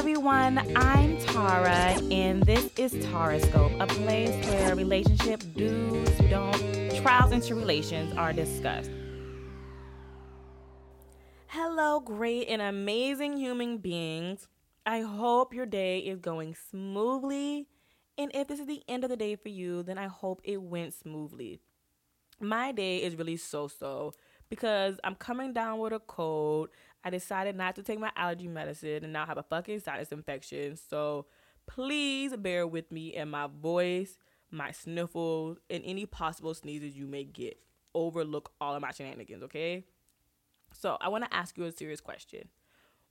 everyone. I'm Tara, and this is Taroscope, a place where relationship do's, don't, trials, and tribulations are discussed. Hello, great and amazing human beings. I hope your day is going smoothly. And if this is the end of the day for you, then I hope it went smoothly. My day is really so so because I'm coming down with a cold. I decided not to take my allergy medicine and now I have a fucking sinus infection. So please bear with me and my voice, my sniffles, and any possible sneezes you may get. Overlook all of my shenanigans, okay? So I want to ask you a serious question.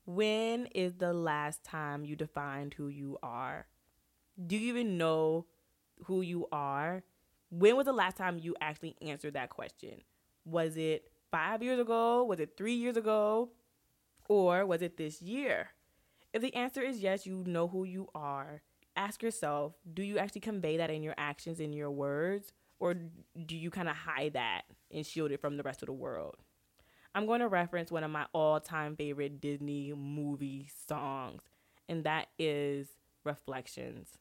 When is the last time you defined who you are? Do you even know who you are? When was the last time you actually answered that question? Was it five years ago? Was it three years ago? Or was it this year? If the answer is yes, you know who you are. Ask yourself do you actually convey that in your actions, in your words? Or do you kind of hide that and shield it from the rest of the world? I'm going to reference one of my all time favorite Disney movie songs, and that is Reflections.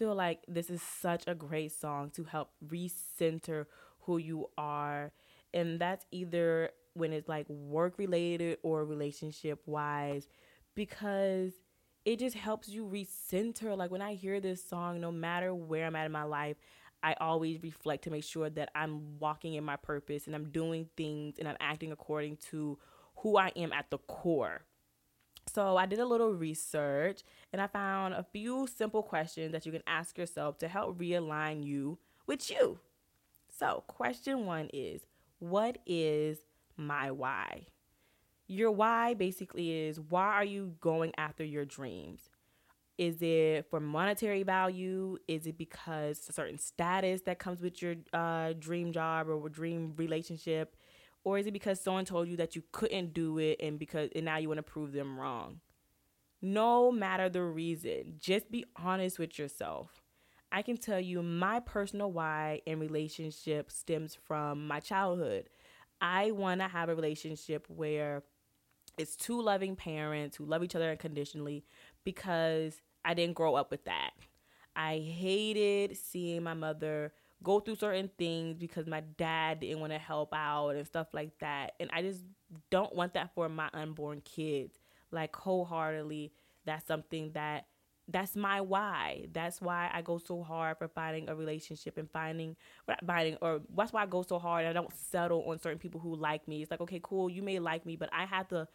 Feel like this is such a great song to help recenter who you are. And that's either when it's like work related or relationship wise, because it just helps you recenter. Like when I hear this song, no matter where I'm at in my life, I always reflect to make sure that I'm walking in my purpose and I'm doing things and I'm acting according to who I am at the core. So I did a little research and I found a few simple questions that you can ask yourself to help realign you with you. So, question one is What is my why? Your why basically is why are you going after your dreams? Is it for monetary value? Is it because a certain status that comes with your uh, dream job or dream relationship? Or is it because someone told you that you couldn't do it and because and now you want to prove them wrong? No matter the reason just be honest with yourself. I can tell you my personal why in relationship stems from my childhood. I want to have a relationship where it's two loving parents who love each other unconditionally because i didn't grow up with that. I hated seeing my mother go through certain things because my dad didn't want to help out and stuff like that. And I just don't want that for my unborn kids. Like wholeheartedly, that's something that that's my why. That's why I go so hard for finding a relationship and finding finding or that's why I go so hard. I don't settle on certain people who like me. It's like, okay, cool, you may like me, but I have to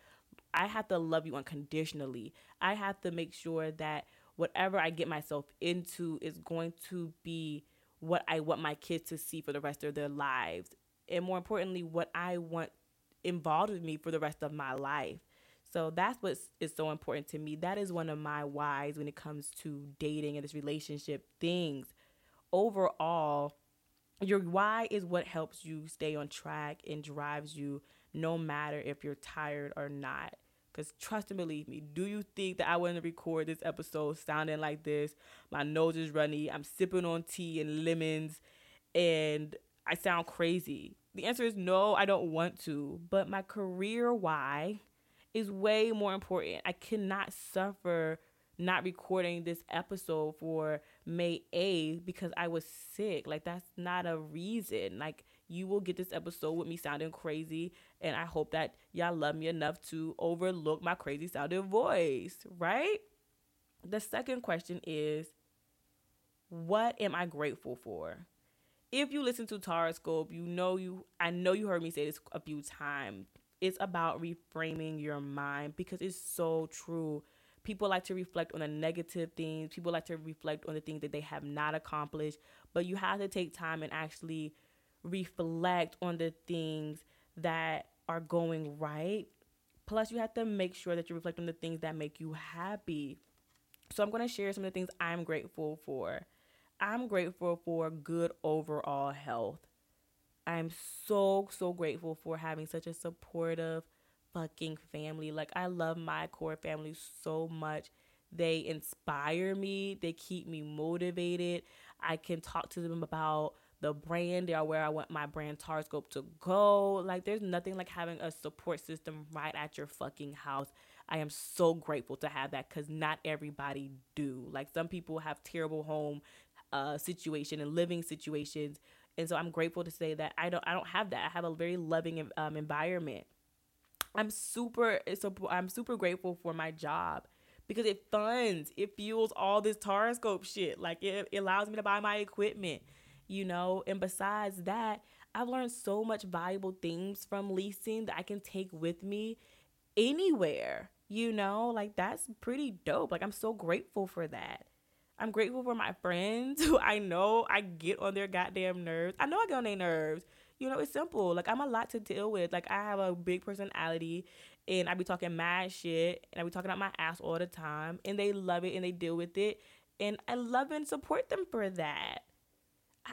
I have to love you unconditionally. I have to make sure that whatever I get myself into is going to be what I want my kids to see for the rest of their lives. And more importantly, what I want involved with me for the rest of my life. So that's what is so important to me. That is one of my whys when it comes to dating and this relationship things. Overall, your why is what helps you stay on track and drives you no matter if you're tired or not. Because trust and believe me, do you think that I to record this episode sounding like this? My nose is runny. I'm sipping on tea and lemons, and I sound crazy. The answer is no, I don't want to. But my career why is way more important. I cannot suffer not recording this episode for May 8th because I was sick. Like, that's not a reason. Like, you will get this episode with me sounding crazy. And I hope that y'all love me enough to overlook my crazy sounding voice, right? The second question is what am I grateful for? If you listen to Taroscope, you know you I know you heard me say this a few times. It's about reframing your mind because it's so true. People like to reflect on the negative things. People like to reflect on the things that they have not accomplished. But you have to take time and actually reflect on the things that are going right. Plus, you have to make sure that you reflect on the things that make you happy. So, I'm going to share some of the things I'm grateful for. I'm grateful for good overall health. I'm so, so grateful for having such a supportive fucking family. Like, I love my core family so much. They inspire me, they keep me motivated. I can talk to them about the brand or where I want my brand Taroscope to go. Like there's nothing like having a support system right at your fucking house. I am so grateful to have that cuz not everybody do. Like some people have terrible home uh situation and living situations. And so I'm grateful to say that I don't I don't have that. I have a very loving um, environment. I'm super I'm super grateful for my job because it funds, it fuels all this Taroscope shit. Like it, it allows me to buy my equipment you know? And besides that, I've learned so much valuable things from leasing that I can take with me anywhere, you know? Like that's pretty dope. Like I'm so grateful for that. I'm grateful for my friends who I know I get on their goddamn nerves. I know I get on their nerves. You know, it's simple. Like I'm a lot to deal with. Like I have a big personality and I be talking mad shit and I be talking out my ass all the time and they love it and they deal with it. And I love and support them for that.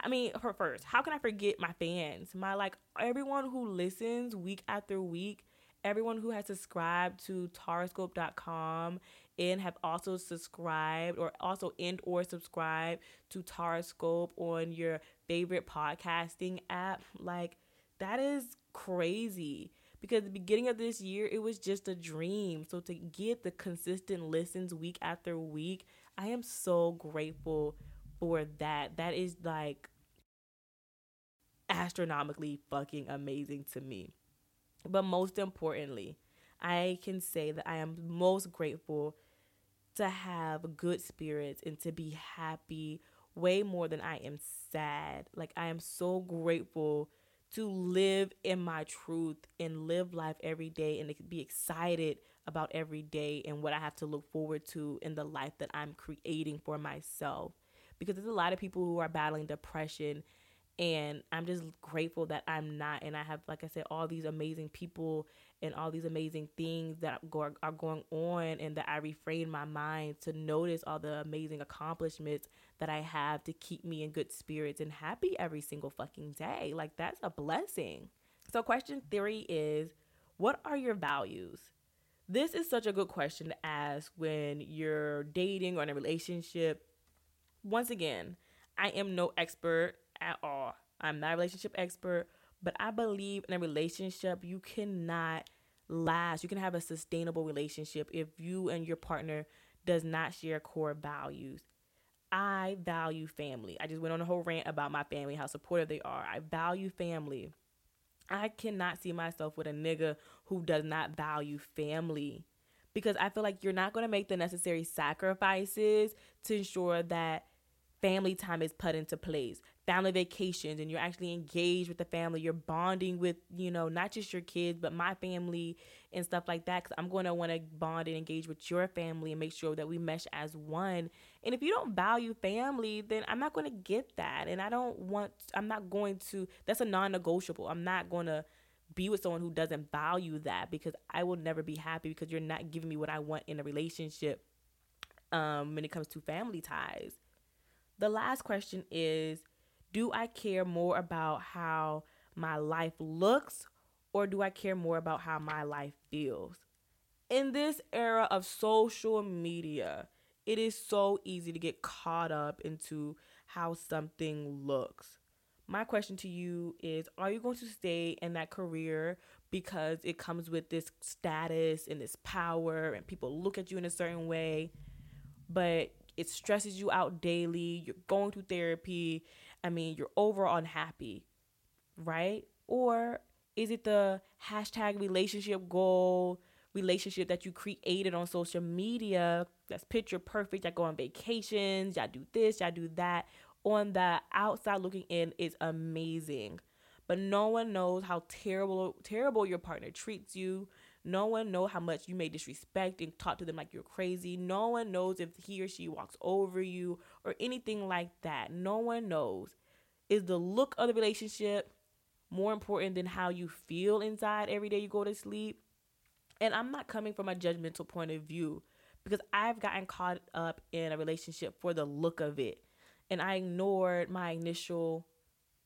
I mean, her first, how can I forget my fans? My like everyone who listens week after week, everyone who has subscribed to taroscope.com and have also subscribed or also and or subscribe to Taroscope on your favorite podcasting app. Like that is crazy because the beginning of this year it was just a dream. So to get the consistent listens week after week, I am so grateful for that. That is like astronomically fucking amazing to me. But most importantly, I can say that I am most grateful to have good spirits and to be happy way more than I am sad. Like, I am so grateful to live in my truth and live life every day and be excited about every day and what I have to look forward to in the life that I'm creating for myself because there's a lot of people who are battling depression and i'm just grateful that i'm not and i have like i said all these amazing people and all these amazing things that are going on and that i refrain my mind to notice all the amazing accomplishments that i have to keep me in good spirits and happy every single fucking day. Like that's a blessing. So question theory is what are your values? This is such a good question to ask when you're dating or in a relationship once again, I am no expert at all. I'm not a relationship expert, but I believe in a relationship you cannot last. You can have a sustainable relationship if you and your partner does not share core values. I value family. I just went on a whole rant about my family, how supportive they are. I value family. I cannot see myself with a nigga who does not value family because I feel like you're not going to make the necessary sacrifices to ensure that family time is put into place. Family vacations and you're actually engaged with the family. You're bonding with you know not just your kids but my family and stuff like that because i'm going to want to bond and engage with your family and make sure that we mesh as one. And if you don't value family then i'm not going to get that. And i don't want i'm not going to that's a non-negotiable. I'm not going to be with someone who doesn't value that because i will never be happy because you're not giving me what i want in a relationship um, when it comes to family ties the last question is Do I care more about how my life looks or do I care more about how my life feels? In this era of social media, it is so easy to get caught up into how something looks. My question to you is Are you going to stay in that career because it comes with this status and this power and people look at you in a certain way? But it stresses you out daily, you're going through therapy, I mean, you're overall unhappy, right? Or is it the hashtag relationship goal, relationship that you created on social media that's picture perfect? Y'all go on vacations, y'all do this, y'all do that. On the outside looking in is amazing. But no one knows how terrible terrible your partner treats you, no one know how much you may disrespect and talk to them like you're crazy. No one knows if he or she walks over you or anything like that. No one knows. Is the look of the relationship more important than how you feel inside every day you go to sleep? And I'm not coming from a judgmental point of view because I've gotten caught up in a relationship for the look of it. And I ignored my initial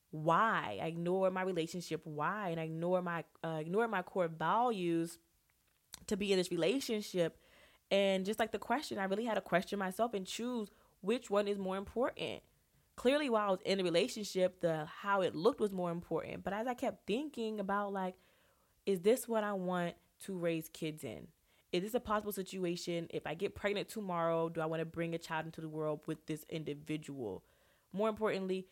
why. I ignored my relationship why and I ignored my uh, ignored my core values to be in this relationship And just like the question, I really had to question myself and choose which one is more important. Clearly, while I was in a relationship, the how it looked was more important. But as I kept thinking about like, is this what I want to raise kids in? Is this a possible situation? If I get pregnant tomorrow, do I want to bring a child into the world with this individual? More importantly,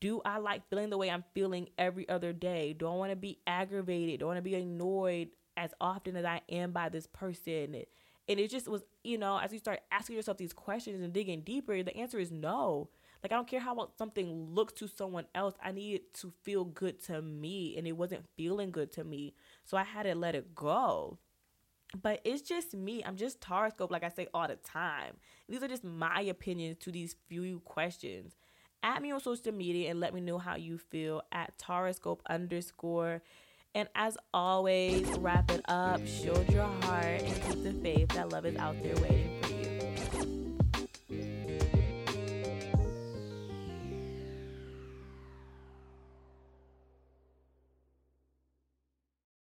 do I like feeling the way I'm feeling every other day? Do I want to be aggravated? Do I want to be annoyed as often as I am by this person? And it just was, you know, as you start asking yourself these questions and digging deeper, the answer is no. Like, I don't care how something looks to someone else. I need it to feel good to me, and it wasn't feeling good to me. So I had to let it go. But it's just me. I'm just Taroscope, like I say all the time. These are just my opinions to these few questions. Add me on social media and let me know how you feel at Taroscope underscore. And as always, wrap it up, shield your heart, and keep the faith that love is out there waiting